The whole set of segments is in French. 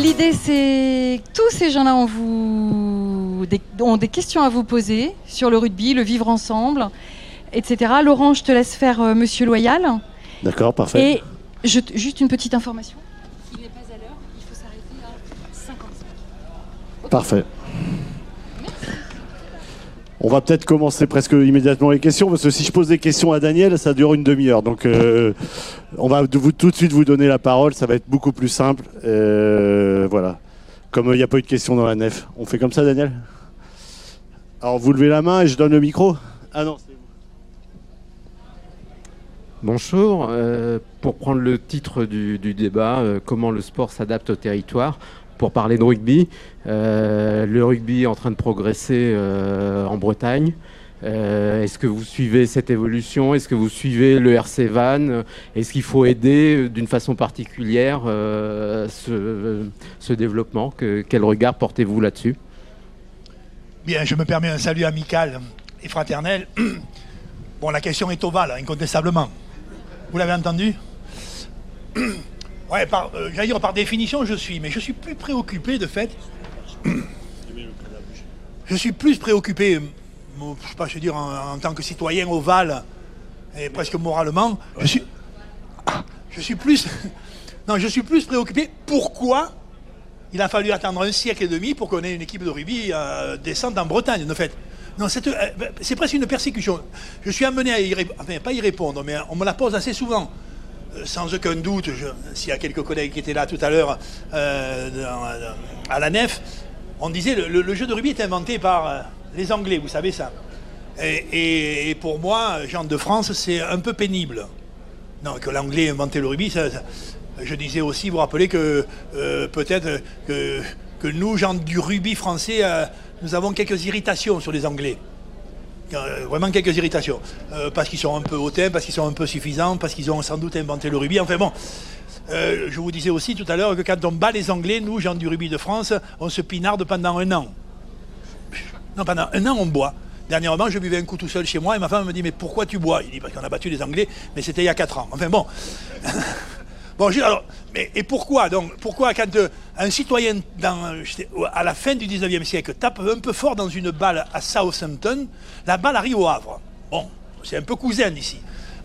l'idée c'est que tous ces gens-là ont, vous... des... ont des questions à vous poser sur le rugby, le vivre ensemble, etc. Laurent, je te laisse faire euh, Monsieur Loyal. D'accord, parfait. Et je... juste une petite information. Il n'est pas à l'heure, il faut s'arrêter à 55. Parfait. On va peut-être commencer presque immédiatement les questions, parce que si je pose des questions à Daniel, ça dure une demi-heure. Donc euh, on va tout de suite vous donner la parole, ça va être beaucoup plus simple. Euh, voilà. Comme il n'y a pas eu de questions dans la nef. On fait comme ça, Daniel? Alors vous levez la main et je donne le micro. Ah non. Bonjour. Euh, pour prendre le titre du, débat, euh, comment le sport s'adapte au territoire pour parler de rugby. Euh, le rugby est en train de progresser euh, en Bretagne. Euh, Est-ce que vous suivez cette évolution? Est-ce que vous suivez le RC Van Est-ce qu'il faut aider d'une façon particulière ce, développement? Que- Quel regard portez-vous là-dessus? Bien, je me permets un salut amical et fraternel. Bon, la question est ovale, incontestablement. Vous l'avez entendu? Ouais, par, euh, j'allais dire par définition, je suis, mais je suis plus préoccupé de fait. Je suis plus préoccupé, euh, je sais pas, je veux dire, en, tant que citoyen ovale et presque moralement, je suis, je suis plus, non, je suis plus préoccupé. Pourquoi il a fallu attendre un siècle et demi pour qu'on ait une équipe de rugby euh, en Bretagne, de fait. Non, c'est, euh, c'est presque une persécution. Je suis amené à y enfin pas y répondre, mais on me la pose assez souvent. Euh, Sans aucun doute, s'il y a quelques collègues qui étaient là tout à l'heure euh, à la nef, on disait le, le- jeu de rugby est inventé par euh, les Anglais, vous savez ça. Et, pour moi, Jean de France, c'est un peu pénible. Non, que l'anglais ait inventé le rugby, ça- ça- je disais aussi, vous vous rappelez que peut-être que, que nous, gens du rugby français, nous avons quelques irritations sur les Anglais. Euh, vraiment quelques irritations. Euh, parce qu'ils sont un peu hautains, parce qu'ils sont un peu suffisants, parce qu'ils ont sans doute inventé le rugby. Enfin bon, euh, je vous disais aussi tout à l'heure que quand on bat les Anglais, nous, gens du rugby de France, on se pinarde pendant un an. Non, pendant un an, on boit. Dernièrement, je buvais un coup tout seul chez moi et ma femme me dit Mais pourquoi tu bois? Il dit Parce qu'on a battu les Anglais, mais c'était il y a 4 ans. Enfin bon. Bon, alors, et pourquoi donc Pourquoi quand euh, un citoyen euh, à la fin du 19e siècle tape un peu fort dans une balle à Southampton, la balle arrive au Havre Bon, c'est un peu cousin.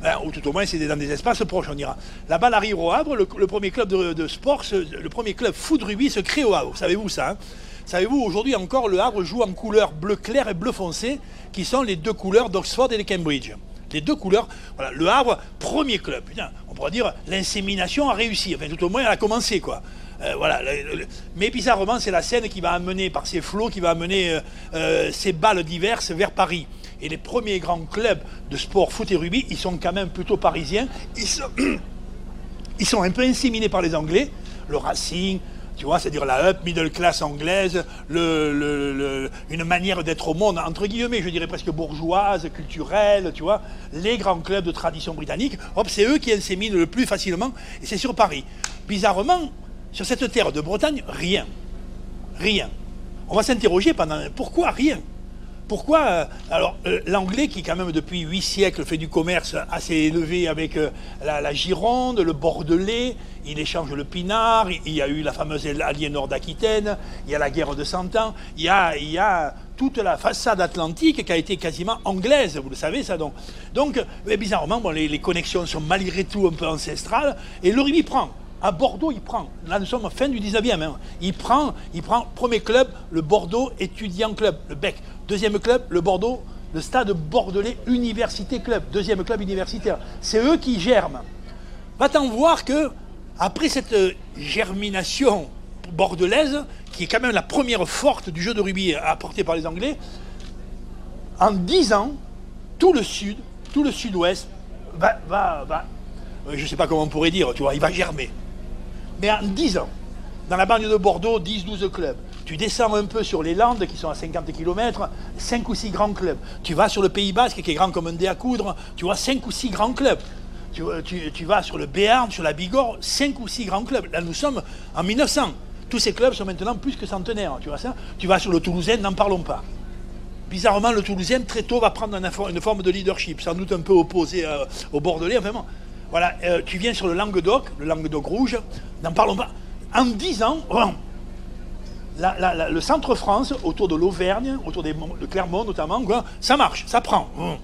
Hein, ou tout au moins, c'est dans des espaces proches, on dira. La balle arrive au Havre, le, premier club de, sport, le premier club foot se crée au Havre. Savez-vous ça hein? Savez-vous, aujourd'hui encore, le Havre joue en couleur bleu clair et bleu foncé, qui sont les deux couleurs d'Oxford et de Cambridge. Les deux couleurs, voilà, le Havre, premier club. On pourrait dire, l'insémination a réussi. Enfin, tout au moins, elle a commencé. Euh, voilà. mais bizarrement, c'est la Seine qui va amener, par ses flots, qui va amener euh, euh, ces balles diverses vers Paris. Et les premiers grands clubs de sport foot et rugby, ils sont quand même plutôt parisiens. Ils sont, ils sont un peu inséminés par les Anglais. Le Racing, tu vois, c'est-à-dire la up middle class anglaise, une manière d'être au monde, entre guillemets, je dirais presque bourgeoise, culturelle, tu vois. Les grands clubs de tradition britannique, hop, c'est eux qui inséminent le plus facilement, et c'est sur Paris. Bizarrement, sur cette terre de Bretagne, rien. Rien. On va s'interroger pendant pourquoi rien? Pourquoi euh, Alors, euh, l'anglais, qui quand même depuis huit siècles fait du commerce assez élevé avec euh, la, Gironde, le Bordelais, il échange le Pinard, il, y a eu la fameuse Aliénor d'Aquitaine, il y a la guerre de Cent Ans, il y a, toute la façade atlantique qui a été quasiment anglaise, vous le savez ça donc. Donc, bizarrement, bon, les, les connexions sont malgré tout un peu ancestrales, et le rugby prend. À Bordeaux, il prend. Là, nous sommes fin du 19e. hein. Il prend, il prend premier club, le Bordeaux Étudiant Club, le BEC. Deuxième club, le Bordeaux, le Stade Bordelais Université Club. Deuxième club universitaire. C'est eux qui germent. Va-t'en voir que, après cette euh, germination bordelaise, qui est quand même la première forte du jeu de rugby apporté par les Anglais, en 10 ans, tout le sud, tout le sud-ouest va, va, va euh, je ne sais pas comment on pourrait dire, tu vois, il va germer. Mais en 10 ans, dans la banlieue de Bordeaux, 10-12 clubs. Tu descends un peu sur les Landes, qui sont à 50 km, 5 ou 6 grands clubs. Tu vas sur le Pays Basque, qui est grand comme un dé à coudre, tu vois 5 ou 6 grands clubs. Tu, tu- vas sur le Béarn, sur la Bigorre, 5 ou 6 grands clubs. Là, nous sommes en 1900. Tous ces clubs sont maintenant plus que centenaires, tu vois ça? Tu vas sur le Toulousain, n'en parlons pas. Bizarrement, le Toulousain, très tôt, va prendre une, forme de leadership, sans doute un peu opposé euh, au Bordelais. Enfin. Voilà, euh, tu viens sur le Languedoc, le Languedoc rouge, n'en parlons pas. En 10 ans, bon, la- la- la- le centre France, autour de l'Auvergne, autour des, de Clermont notamment, ça marche, ça prend. Hum.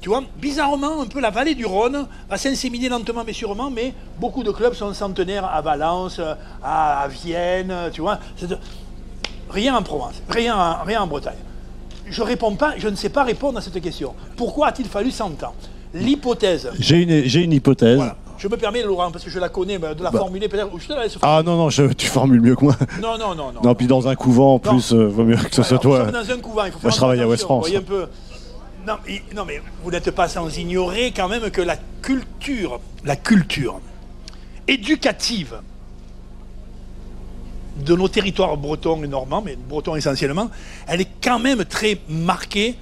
Tu vois, bizarrement, un peu la vallée du Rhône va s'inséminer lentement mais sûrement, mais beaucoup de clubs sont centenaires à Valence, à, à Vienne, tu vois. Rien en Provence, rien, en- rien en Bretagne. Je réponds pas, je ne sais pas répondre à cette question. Pourquoi a-t-il fallu 100 ans? L'hypothèse, J'ai une, hypothèse. voilà. Je me permets, Laurent, parce que je la connais, mais de la Bah. formuler peut-être. ou Je te la laisse Ah non, non, je- tu formules mieux que moi. Non, non, non, non. Non, puis dans un couvent, en plus, euh, vaut mieux que ce soit Alors, toi. Nous sommes dans un couvent, il faut Moi, je faire travaille à attention, West France. vous voyez un peu. Non, mais, non, mais vous n'êtes pas sans ignorer quand même que la culture, la culture éducative de nos territoires bretons et normands, mais bretons essentiellement, elle est quand même très marquée,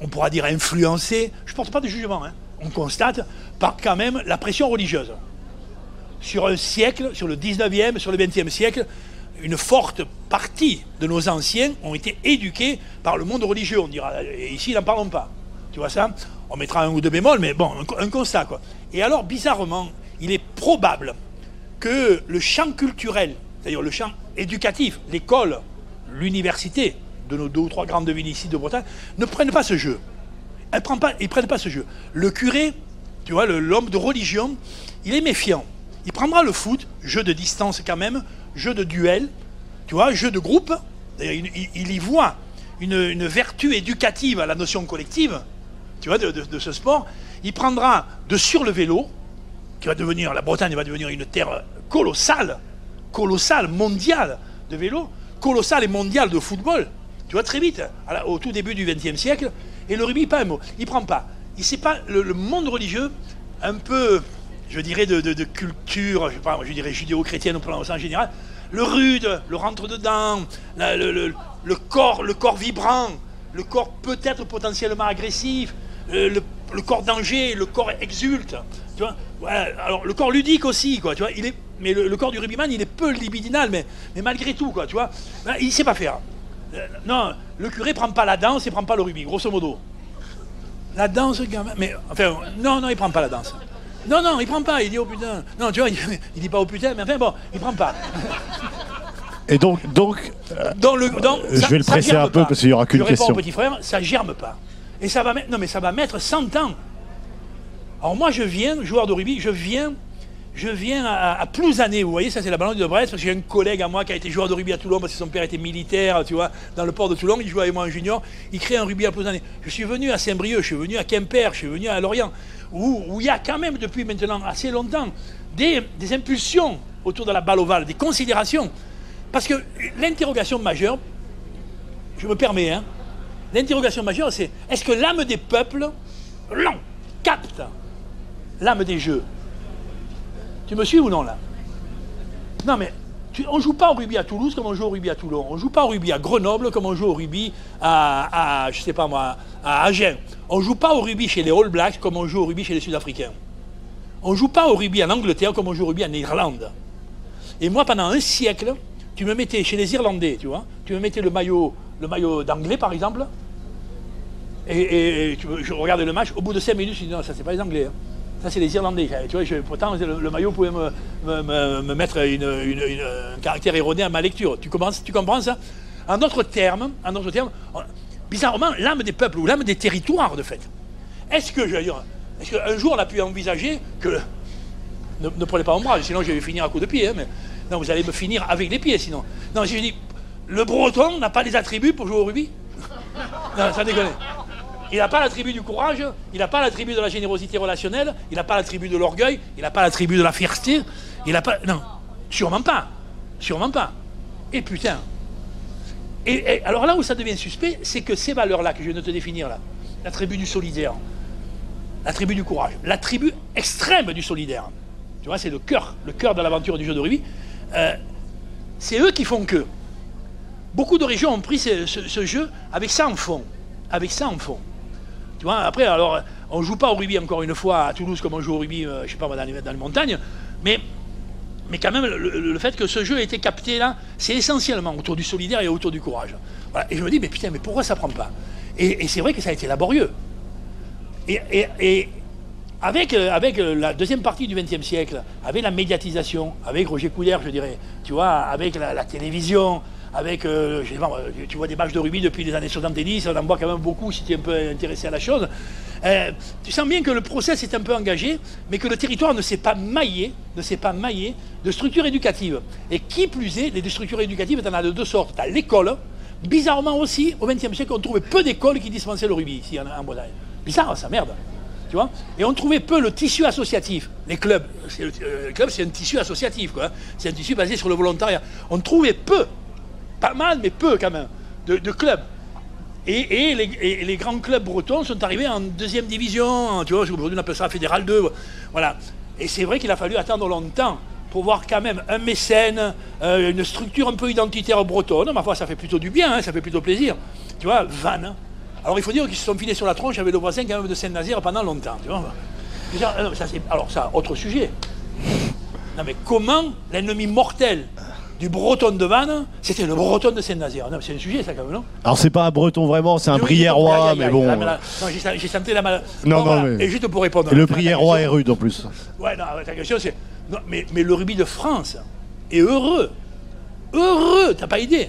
on pourra dire influencée, je ne porte pas de jugement, hein, on constate, par quand même la pression religieuse sur un siècle, sur le 19e, sur le 20e siècle, une forte partie de nos anciens ont été éduqués par le monde religieux, on dira. Et ici, n'en parlons pas. Tu vois ça? On mettra un ou deux bémols, mais bon, un, co- un constat, quoi. Et alors, bizarrement, il est probable que le champ culturel, c'est-à-dire le champ éducatif, l'école, l'université de nos deux ou trois grandes villes ici de Bretagne, ne prennent pas ce jeu. Elles prennent pas, ils ne prennent pas ce jeu. Le curé, tu vois, l'homme de religion, il est méfiant. Il prendra le foot, jeu de distance quand même, jeu de duel, tu vois, jeu de groupe. Il, y voit une, vertu éducative à la notion collective, tu vois, de, ce sport. Il prendra de sur le vélo, qui va devenir, la Bretagne va devenir une terre colossale, colossale, mondiale de vélo, colossale et mondiale de football. Tu vois, très vite, au tout début du XXe siècle. Et le rugby, pas un mot. Il prend pas. Il sait pas le, monde religieux, un peu, je dirais, de, culture, je, sais pas, je dirais judéo-chrétienne au plan sens général. Le rude, le rentre-dedans, le, corps, le corps vibrant, le corps peut-être potentiellement agressif, le, corps danger, le corps exulte. Alors le corps ludique aussi, quoi. Il est, mais le, corps du rugbyman, il est peu libidinal, mais, malgré tout, quoi. Tu Ben, il sait pas faire. Euh, non, le curé prend pas la danse et prend pas le rugby, grosso modo. La danse, gamin. Mais enfin, non, non, il prend pas la danse. Non, non, il prend pas. Il dit oh putain. Non, tu vois, il, il dit pas oh putain, mais enfin bon, il prend pas. Et donc, donc le, donc, Je vais le presser un peu pas. parce qu'il y aura qu'une question. au petit frère, ça germe pas. Et ça va mettre, non mais ça va mettre 100 ans. Alors moi je viens, joueur de rugby, je viens, je viens à, à Plouzané, vous voyez, ça c'est la ballon de Brest, parce que j'ai un collègue à moi qui a été joueur de rugby à Toulon, parce que son père était militaire, tu vois, dans le port de Toulon, il jouait avec moi en junior, il crée un rugby à Plouzané. Je suis venu à Saint-Brieuc, je suis venu à Quimper, je suis venu à Lorient, où, il y a quand même depuis maintenant assez longtemps des, des impulsions autour de la balle ovale, des considérations. Parce que l'interrogation majeure, je me permets, hein, l'interrogation majeure c'est est-ce que l'âme des peuples, non, capte l'âme des jeux? Tu me suis ou non là Non mais on joue pas au rugby à Toulouse comme on joue au rugby à Toulon. On joue pas au rugby à Grenoble comme on joue au rugby à, je sais pas moi, à Agen. On joue pas au rugby chez les All Blacks comme on joue au rugby chez les Sud-Africains. On joue pas au rugby en Angleterre comme on joue au rugby en Irlande. Et moi, pendant un siècle, tu me mettais chez les Irlandais, tu vois, tu me mettais le maillot, le maillot d'anglais, par exemple, et, je regardais le match, au bout de 5 minutes, je dis non, ça c'est pas les Anglais, hein. Ça c'est les Irlandais. Tu vois, pourtant, le, maillot pouvait me, me- me- me mettre un caractère erroné à ma lecture. Tu, comprends ça? En d'autres termes, bizarrement, l'âme des peuples, ou l'âme des territoires, de fait. Est-ce que, je veux dire, est-ce qu'un jour on a pu envisager que ne, ne prenez pas ombrage, sinon je vais finir à coup de pied. hein, non, vous allez me finir avec les pieds sinon. Non, si je dis, le breton n'a pas les attributs pour jouer au rugby? Non, ça déconne. Il n'a pas l'attribut du courage, il n'a pas l'attribut de la générosité relationnelle, il n'a pas l'attribut de l'orgueil, il n'a pas l'attribut de la fierté, il n'a pas... Non, sûrement pas. Sûrement pas. Et putain. Et, alors là où ça devient suspect, c'est que ces valeurs-là que je viens de te définir là, l'attribut du solidaire, l'attribut du courage, l'attribut extrême du solidaire, tu vois, c'est le cœur, le cœur de l'aventure du jeu de rugby. Euh, c'est eux qui font que. Beaucoup de régions ont pris ce, ce- ce jeu avec ça en fond. Avec ça en fond. Tu vois, après, alors, on ne joue pas au rugby encore une fois à Toulouse comme on joue au rugby, euh, je sais pas, dans les, dans les montagnes, mais, mais quand même, le, fait que ce jeu ait été capté là, c'est essentiellement autour du solidaire et autour du courage. Et je me dis, mais putain, mais pourquoi ça prend pas? Et, c'est vrai que ça a été laborieux. Et, avec, euh, avec euh, la deuxième partie du XXe siècle, avec la médiatisation, avec Roger Coudert, je dirais, tu vois, avec la télévision, avec, euh, moi, tu vois des matchs de rugby depuis les années 70, on en voit quand même beaucoup si tu es un peu intéressé à la chose. Euh, tu sens bien que le process est un peu engagé, mais que le territoire ne s'est pas maillé, ne s'est pas maillé de structures éducatives. Et qui plus est, les structures éducatives, tu en as de deux sortes. Tu as l'école, bizarrement aussi, au XXe siècle, on trouvait peu d'écoles qui dispensaient le rugby ici en, en Bretagne. Bizarre, ça merde. Tu vois? Et on trouvait peu le tissu associatif. Les clubs, le, euh, le club, c'est un tissu associatif, quoi. C'est un tissu basé sur le volontariat. On trouvait peu, pas mal, mais peu quand même, de, clubs. Et, les, grands clubs bretons sont arrivés en deuxième division, tu vois, aujourd'hui on appelle ça Fédéral 2, voilà. Et c'est vrai qu'il a fallu attendre longtemps pour voir quand même un mécène, euh, une structure un peu identitaire bretonne. Ma foi, ça fait plutôt du bien, hein, ça fait plutôt plaisir. Tu vois, Vannes. Alors il faut dire qu'ils se sont filés sur la tronche avec le voisin quand même de Saint-Nazaire pendant longtemps. Tu vois. Euh, alors ça, autre sujet. Non mais comment l'ennemi mortel du breton de Vannes, c'était le breton de Saint-Nazaire Non, c'est un sujet ça quand même, non Alors c'est pas un breton vraiment, c'est un Oui, aïe, mais bon. là, non, j'ai sen- j'ai senti la mal. Non, Bon, non, voilà. mais- Et juste pour répondre. Et le briérois est rude en plus. Ouais, non, ta question c'est. non, mais, mais le rugby de France est heureux. Heureux, t'as pas idée.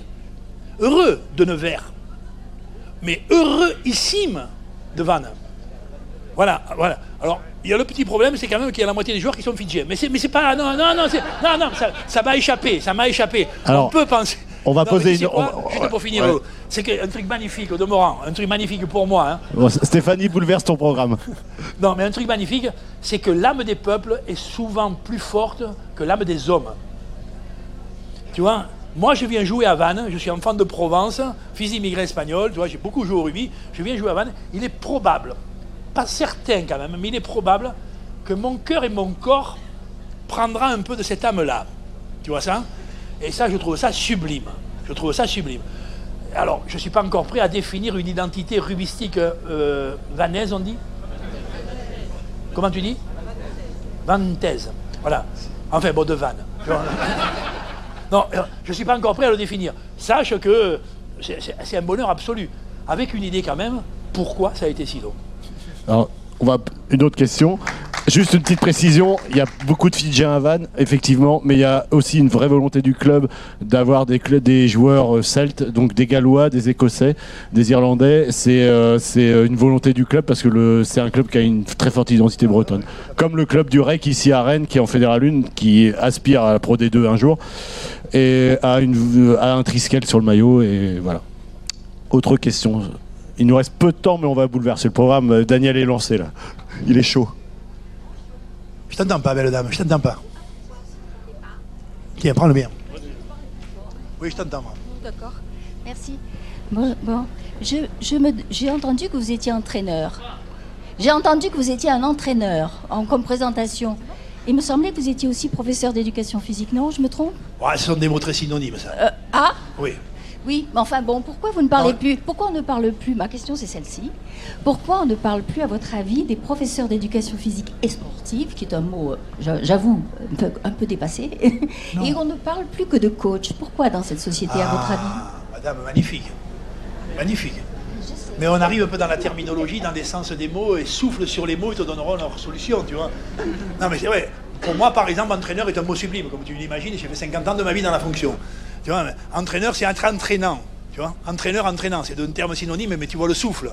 Heureux de Nevers. Mais heureusissime de Vannes. Voilà, voilà. Alors, il y a le petit problème, c'est quand même qu'il y a la moitié des joueurs qui sont fidjiens. Mais c'est, mais c'est pas. Non, non, non, non, non, ça, ça m'a échappé, ça m'a échappé. Alors, on peut penser. on va Non, poser une- quoi, on Juste pour finir, ouais. euh, c'est un truc magnifique au demeurant, un truc magnifique pour moi. hein. Bon, Stéphanie bouleverse ton programme. Non, mais un truc magnifique, c'est que l'âme des peuples est souvent plus forte que l'âme des hommes. Tu vois, moi je viens jouer à Vannes, je suis enfant de Provence, fils d'immigré espagnol, tu vois, j'ai beaucoup joué au rugby, je viens jouer à Vannes. Il est probable, pas certain quand même, mais il est probable que mon cœur et mon corps prendra un peu de cette âme-là. Tu vois ça? Et ça, je trouve ça sublime. Je trouve ça sublime. Alors, je ne suis pas encore prêt à définir une identité rubistique euh, vannaise, on dit? Comment tu dis? Vantaise. Voilà. Enfin, bon, de vanne. Non, euh, je ne suis pas encore prêt à le définir. Sache que c'est un bonheur absolu. Avec une idée quand même, pourquoi ça a été si long? Alors, on va une autre question. Juste une petite précision, il y a beaucoup de Fidjiens à Vannes, effectivement, mais il y a aussi une vraie volonté du club d'avoir des, des joueurs euh, celtes, donc des Gallois, des Écossais, des Irlandais. C'est euh, euh, une volonté du club parce que c'est un club qui a une très forte identité bretonne. Comme le club du REC ici à Rennes, qui est en Fédéral 1, qui aspire à la Pro D2 un jour, et a, une, a un triskel sur le maillot, et voilà. Autre question. Il nous reste peu de temps, mais on va bouleverser le programme. Euh, Daniel est lancé là. Il est chaud. Je t'entends pas, belle dame, je t'entends pas. Tiens, prends le mien. Oui, je t'entends. D'accord, merci. Bon, bon. Je, je me, j'ai entendu que vous étiez entraîneur. J'ai entendu que vous étiez un entraîneur en, comme présentation. Il me semblait que vous étiez aussi professeur d'éducation physique, non? Je me trompe? Ouais, ce sont des mots très synonymes, ça. Euh, Ah? Oui. Oui, mais enfin bon, pourquoi vous ne parlez Non. plus? Pourquoi on ne parle plus? Ma question c'est celle-ci. Pourquoi on ne parle plus, à votre avis, des professeurs d'éducation physique et sportive, qui est un mot, euh, j'a- j'avoue, un peu, un peu dépassé, et on ne parle plus que de coach Pourquoi dans cette société, à votre avis? Ah, madame, magnifique. Magnifique. Mais on arrive un peu dans la terminologie, dans l'essence des mots, et souffle sur les mots, ils te donneront leur solution, tu vois. Non, mais c'est vrai. Pour moi, par exemple, entraîneur est un mot sublime. Comme tu l'imagines, j'ai fait 50 ans de ma vie dans la fonction. Tu vois, entraîneur, c'est être entraînant. Tu vois, entraîneur, entraînant, c'est deux termes synonymes, mais tu vois le souffle.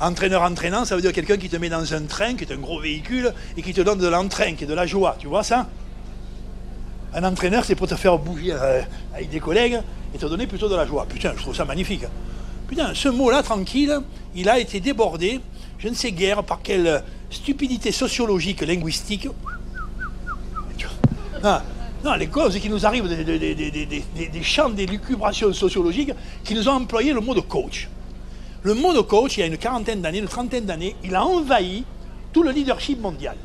Entraîneur, entraînant, ça veut dire quelqu'un qui te met dans un train, qui est un gros véhicule, et qui te donne de l'entrain, qui est de la joie. Tu vois ça? Un entraîneur, c'est pour te faire bouger euh, avec des collègues et te donner plutôt de la joie. Putain, je trouve ça magnifique. Putain, ce mot-là, tranquille, il a été débordé, je ne sais guère par quelle stupidité sociologique, linguistique. Vois. Non, les causes qui nous arrivent des, des- des- des- champs d'élucubration sociologique qui nous ont employé le mot de coach. Le mot de coach, il y a une quarantaine d'années, une trentaine d'années, il a envahi tout le leadership mondial.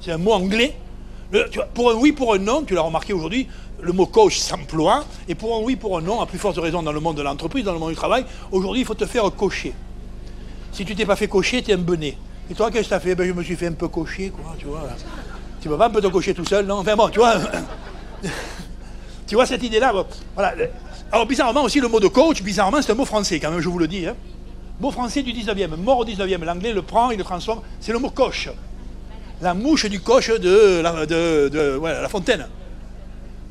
C'est un mot anglais. Pour un oui, pour un non, tu l'as remarqué aujourd'hui, le mot coach s'emploie. Et pour un oui, pour un non, à plus forte raison dans le monde de l'entreprise, dans le monde du travail, aujourd'hui, il faut te faire cocher. Si tu t'es pas fait cocher, tu es un benet. Et toi, qu'est-ce que tu as fait? Ben, Je me suis fait un peu cocher, quoi, tu vois. Tu peux pas un peu te cocher tout seul, non? Enfin bon, tu vois. tu vois cette idée-là voilà. Alors, bizarrement aussi, le mot de coach, bizarrement, c'est un mot français, quand même, je vous le dis. Hein. Mot français du 19e, mort au 19e. L'anglais le prend, il le transforme. C'est le mot coche la mouche du coche de la, la fontaine.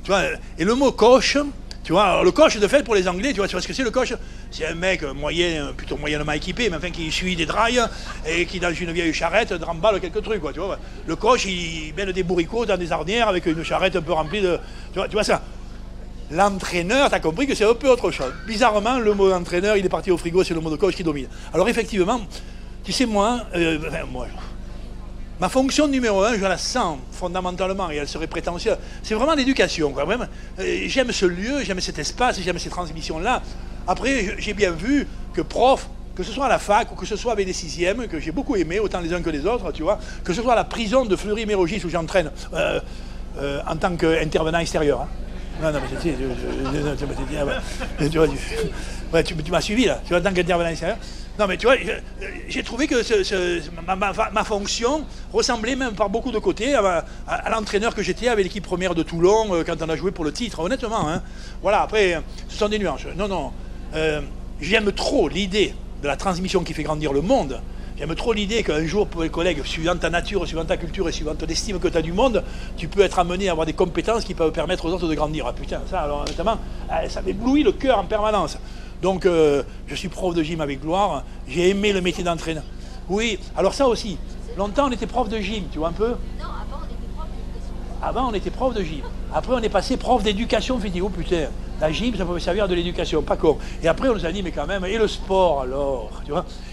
Tu vois, et le mot coche, Tu vois, alors le coach, de fait, pour les Anglais, tu vois, tu vois ce que c'est le coach C'est un mec moyen, plutôt moyennement équipé, mais enfin qui suit des drailles et qui, dans une vieille charrette, dremballe quelques trucs, quoi, tu vois. Le coach, il mène des bourricots dans des arnières avec une charrette un peu remplie de... Tu vois, tu vois ça L'entraîneur, tu as compris que c'est un peu autre chose. Bizarrement, le mot entraîneur, il est parti au frigo, c'est le mot de coach qui domine. Alors effectivement, tu sais, moi, euh, moi Ma fonction numéro un, je la sens fondamentalement, et elle serait prétentieuse, c'est vraiment l'éducation. Euh, j'aime ce lieu, j'aime cet espace, j'aime ces transmissions-là. Après, j'ai bien vu que prof, que ce soit à la fac ou que ce soit avec sixièmes, que j'ai beaucoup aimé, autant les uns que les autres, tu vois, que ce soit à la prison de Fleury-Mérogis où j'entraîne euh, euh, en tant qu'intervenant extérieur. Hein. Non, non, mais tu, tu m'as suivi là, tu vois, en tant qu'intervenant extérieur. Non, mais tu vois, j'ai trouvé que ma, fonction ressemblait même par beaucoup de côtés à, l'entraîneur que j'étais avec l'équipe première de Toulon euh, quand on a joué pour le titre, honnêtement. Hein. Voilà, après, ce sont des nuances. Non, non. Euh, j'aime trop l'idée de la transmission qui fait grandir le monde. J'aime trop l'idée qu'un jour, pour les collègues, suivant ta nature, suivant ta culture et suivant l'estime que tu as du monde, tu peux être amené à avoir des compétences qui peuvent permettre aux autres de grandir. Ah putain, ça, alors, honnêtement, euh, ça m'éblouit le cœur en permanence. Donc, euh, je suis prof de gym avec gloire. J'ai aimé le métier d'entraîneur. Oui, alors ça aussi. Longtemps, on était prof de gym, tu vois un peu avant, on était prof d'éducation. Avant, on était prof de gym. Après, on est passé prof d'éducation physique. Oh putain, la gym, ça pouvait servir de l'éducation, pas con. Et après, on nous a dit, mais quand même, et le sport alors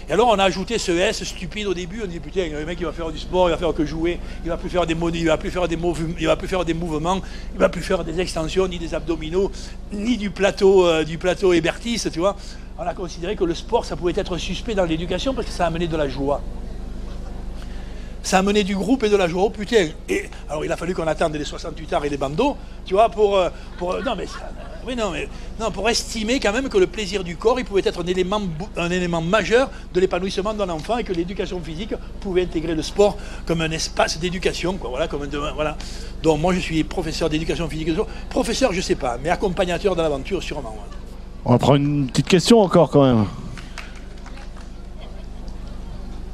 Et alors, on a ajouté ce S stupide au début. On dit, putain, le mec, il va faire du sport, il va faire que jouer, il va plus faire des il va plus faire des mouvements, il va plus faire des mouvements, il va plus faire des extensions, ni des abdominaux, ni du plateau, euh, du plateau tu vois? On a considéré que le sport, ça pouvait être suspect dans l'éducation parce que ça amenait de la joie ça a mené du groupe et de la joie. Oh putain et, Alors il a fallu qu'on attende les 68 heures et les bandeaux, tu vois, pour... Euh, pour euh, non, mais, oui, non, mais non, pour estimer quand même que le plaisir du corps, il pouvait être un élément, un élément majeur de l'épanouissement d'un enfant et que l'éducation physique pouvait intégrer le sport comme un espace d'éducation, quoi, voilà, comme un, voilà. Donc moi je suis professeur d'éducation physique Professeur, je sais pas, mais accompagnateur de l'aventure, sûrement. On va prendre une petite question encore quand même.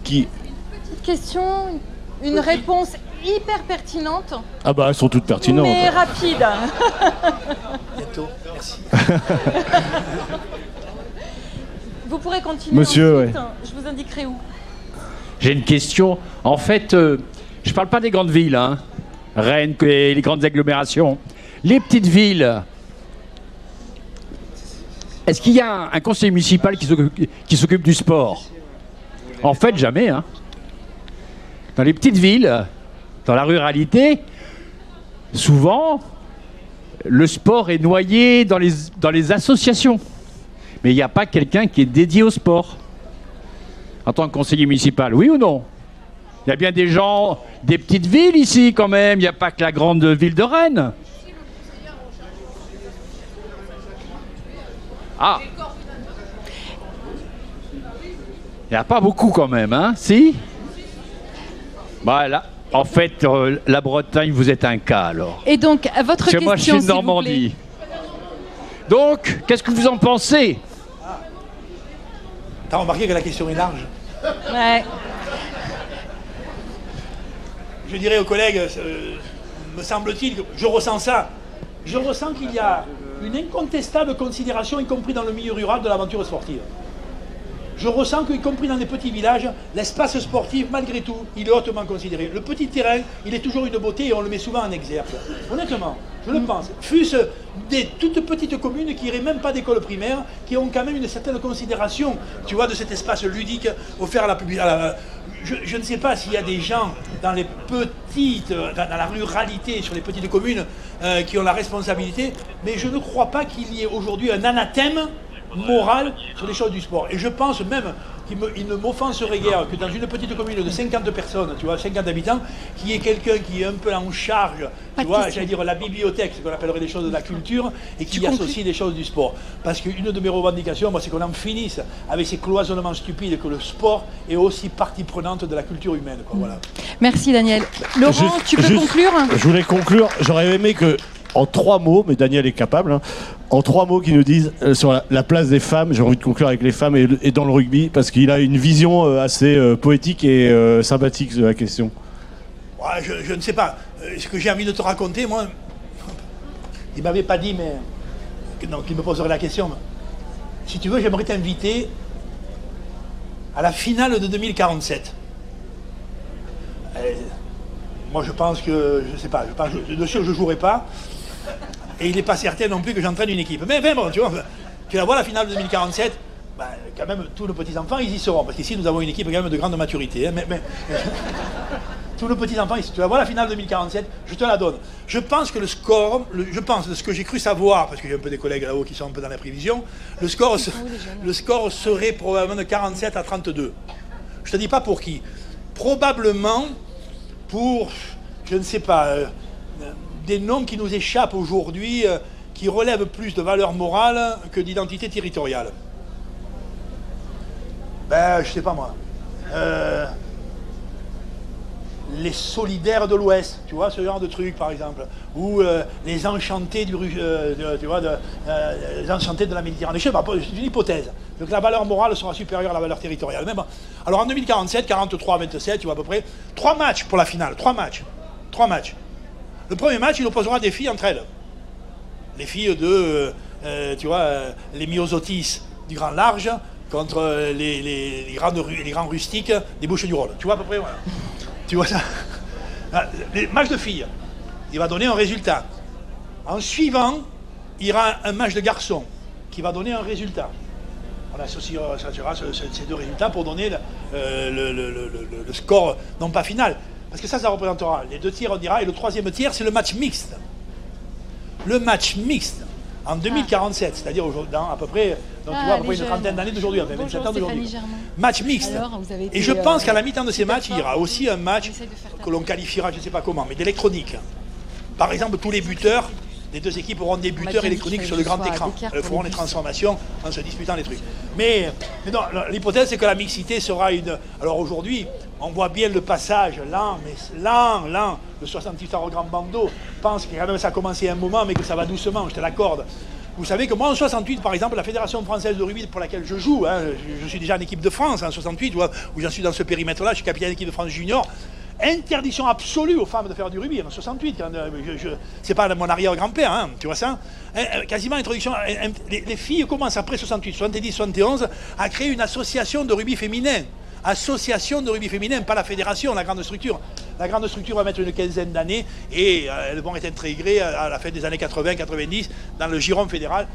Qui? Question, une réponse hyper pertinente. Ah bah elles sont toutes pertinentes. Mais rapide. Bientôt, merci. vous pourrez continuer. Monsieur, Je vous indiquerai où. J'ai une question. En fait, euh, je ne parle pas des grandes villes, hein. Rennes et les grandes agglomérations. Les petites villes. Est-ce qu'il y a un, conseil municipal qui s'occupe du sport? En fait, jamais. Hein dans les petites villes, dans la ruralité, souvent, le sport est noyé dans les, associations. Mais il n'y a pas quelqu'un qui est dédié au sport. En tant que conseiller municipal, oui ou non? Il y a bien des gens des petites villes ici quand même, il n'y a pas que la grande ville de Rennes. Ah Il n'y a pas beaucoup quand même, hein? Si? Voilà. En fait, euh, la Bretagne, vous êtes un cas alors. Et donc, à votre question, moi, je suis de Normandie. Donc, qu'est-ce que vous en pensez T'as remarqué que la question est large Ouais. Je dirais aux collègues, euh, me semble-t-il, que je ressens ça. Je ressens qu'il y a une incontestable considération, y compris dans le milieu rural, de l'aventure sportive je ressens qu'y compris dans les petits villages, l'espace sportif, malgré tout, il est hautement considéré. Le petit terrain, il est toujours une beauté et on le met souvent en exergue. Honnêtement, je le pense. Fût-ce des toutes petites communes qui n'iraient même pas d'école primaire, qui ont quand même une certaine considération, tu vois, de cet espace ludique offert à la publicité. Je, ne sais pas s'il y a des gens dans les petites, dans, la ruralité, sur les petites communes, euh, qui ont la responsabilité, mais je ne crois pas qu'il y ait aujourd'hui un anathème morale sur les choses du sport. Et je pense même qu'il ne m'offenserait guère que dans une petite commune de 50 personnes, tu vois, 50 habitants, qu'il y ait quelqu'un qui est un peu en charge, tu vois, j'allais dire la bibliothèque, ce qu'on appellerait des choses de la culture, et qui associe des choses du sport. Parce qu'une de mes revendications, moi, c'est qu'on en finisse avec ces cloisonnements stupides que le sport est aussi partie prenante de la culture humaine. voilà. Merci Daniel. Laurent, tu peux conclure? Je voulais conclure. J'aurais aimé que en trois mots, mais Daniel est capable, hein, en trois mots qui nous disent euh, sur la, place des femmes, j'ai envie de conclure avec les femmes et, dans le rugby, parce qu'il a une vision euh, assez euh, poétique et sympathique de la question. je, ne sais pas. Ce que j'ai envie de te raconter, moi, il m'avait pas dit, mais donc, qui me poserait la question. Si tu veux, j'aimerais t'inviter à la finale de 2047. Euh, moi, je pense que, je sais pas, je pense, de sûr, je ne jouerai pas. Et il n'est pas certain non plus que j'entraîne une équipe. Mais, bon, tu vois, tu la vois la finale de 2047, ben, quand même, tous nos petits-enfants, ils y seront. Parce qu'ici, nous avons une équipe quand même de grande maturité. Hein. mais, tous nos petits-enfants, tu vas voir la finale 2047, je te la donne. Je pense que le score, je pense de ce que j'ai cru savoir, parce y a un peu des collègues là-haut qui sont un peu dans la prévision, le score, le score serait probablement de 47 à 32. Je ne te dis pas pour qui. Probablement pour, je ne sais pas, euh, des noms qui nous échappent aujourd'hui, euh, qui relèvent plus de valeur morale que d'identité territoriale. Ben, je sais pas moi. Euh, les solidaires de l'Ouest, tu vois, ce genre de truc par exemple, ou euh, les enchantés du, de la Méditerranée. Je sais pas, c'est une hypothèse. Donc la valeur morale sera supérieure à la valeur territoriale. Même, alors en 2047, 43 27, tu vois à peu près, trois matchs pour la finale, trois matchs, trois matchs. Le premier match, il opposera des filles entre elles, les filles de, tu vois, les myosotis du Grand Large contre les, les, grands rustiques des Bouches du Rhône. Tu vois à peu près, voilà. Tu vois ça? Ah, Les matchs de filles, il va donner un résultat. En suivant, il y aura un match de garçons qui va donner un résultat. On associera ces deux résultats pour donner euh, le, score, non pas final, parce que ça, ça représentera les deux tiers, on dira, et le troisième tiers, c'est le match mixte. Le match mixte, en 2047, c'est-à-dire dans à peu près, donc, tu vois, à peu près une trentaine d'années d'aujourd'hui, 27 ans d'aujourd'hui. Match mixte. et je pense qu'à la mi-temps de ces matchs, il y aura aussi un match que l'on qualifiera, je ne sais pas comment, mais d'électronique. Par exemple, tous les buteurs les deux équipes auront des buteurs électroniques sur le grand écran. Elles feront les transformations en se disputant les trucs. Mais, non, l'hypothèse, c'est que la mixité sera une. Alors aujourd'hui, on voit bien le passage lent, mais lent, lent. Le 68 heures au Grand Bandeau pense que quand même ça a commencé un moment, mais que ça va doucement, je te l'accorde. Vous savez que moi, en 68, par exemple, la Fédération française de rugby pour laquelle je joue, hein, je, suis déjà en équipe de France en 68, où, j'en suis dans ce périmètre-là, je suis capitaine d'équipe de France junior, interdiction absolue aux femmes de faire du rugby en 68. Euh, c'est pas mon arrière-grand-père, hein, tu vois ça hein, euh, Quasiment introduction. Euh, les, les, filles commencent après 68, 70, 71 à créer une association de rugby féminin association de rugby féminin, pas la fédération, la grande structure. La grande structure va mettre une quinzaine d'années et euh, elles vont être intégrées à la fin des années 80-90 dans le giron fédéral.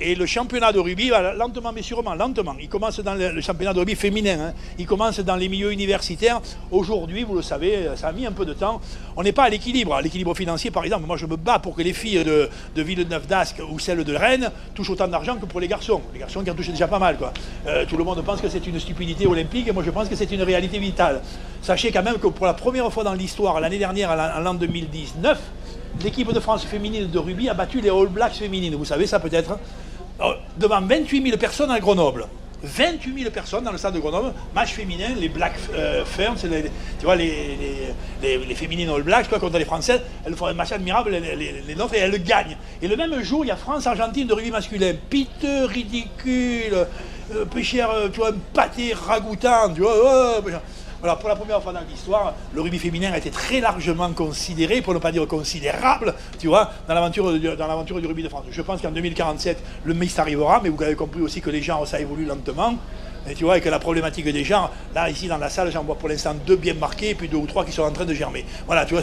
et le championnat de rugby va lentement mais sûrement, lentement. Il commence dans le, championnat de rugby féminin. Hein. Il commence dans les milieux universitaires. Aujourd'hui, vous le savez, ça a mis un peu de temps. On n'est pas à l'équilibre. l'équilibre financier, par exemple, moi je me bats pour que les filles de, Villeneuve d'Ascq ou celles de Rennes touchent autant d'argent que pour les garçons. Les garçons qui en touchent déjà pas mal. Euh, tout le monde pense que c'est une stupidité olympique moi je pense que c'est une réalité vitale. Sachez quand même que pour la première fois dans l'histoire, l'année dernière, en l'an 2019, l'équipe de France féminine de rugby a battu les All Blacks féminines. Vous savez ça peut-être hein oh, Devant 28 000 personnes à Grenoble. 28 000 personnes dans le stade de Grenoble, match féminin, les Black euh, Ferns, tu vois, les, les, féminines All Blacks, quoi, contre les Françaises, elles font un match admirable, les, nôtres, et elles gagnent. Et le même jour, il y a France-Argentine de rugby masculin. Piteux, ridicule, euh, euh, tu vois, un pâté ragoûtant, tu vois. Voilà, pour la première fois dans l'histoire, le rugby féminin a été très largement considéré, pour ne pas dire considérable, tu vois, dans l'aventure, dans l'aventure du rugby de France. Je pense qu'en 2047, le mix arrivera, mais vous avez compris aussi que les gens, ça évolue lentement. Et tu vois, que la problématique des gens, là, ici, dans la salle, j'en vois pour l'instant deux bien marqués, et puis deux ou trois qui sont en train de germer. Voilà, tu vois,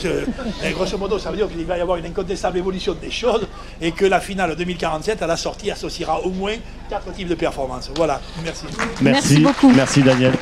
grosso modo, ça veut dire qu'il va y avoir une incontestable évolution des choses, et que la finale 2047, à la sortie, associera au moins quatre types de performances. Voilà, merci. Merci, merci beaucoup. Merci, Daniel.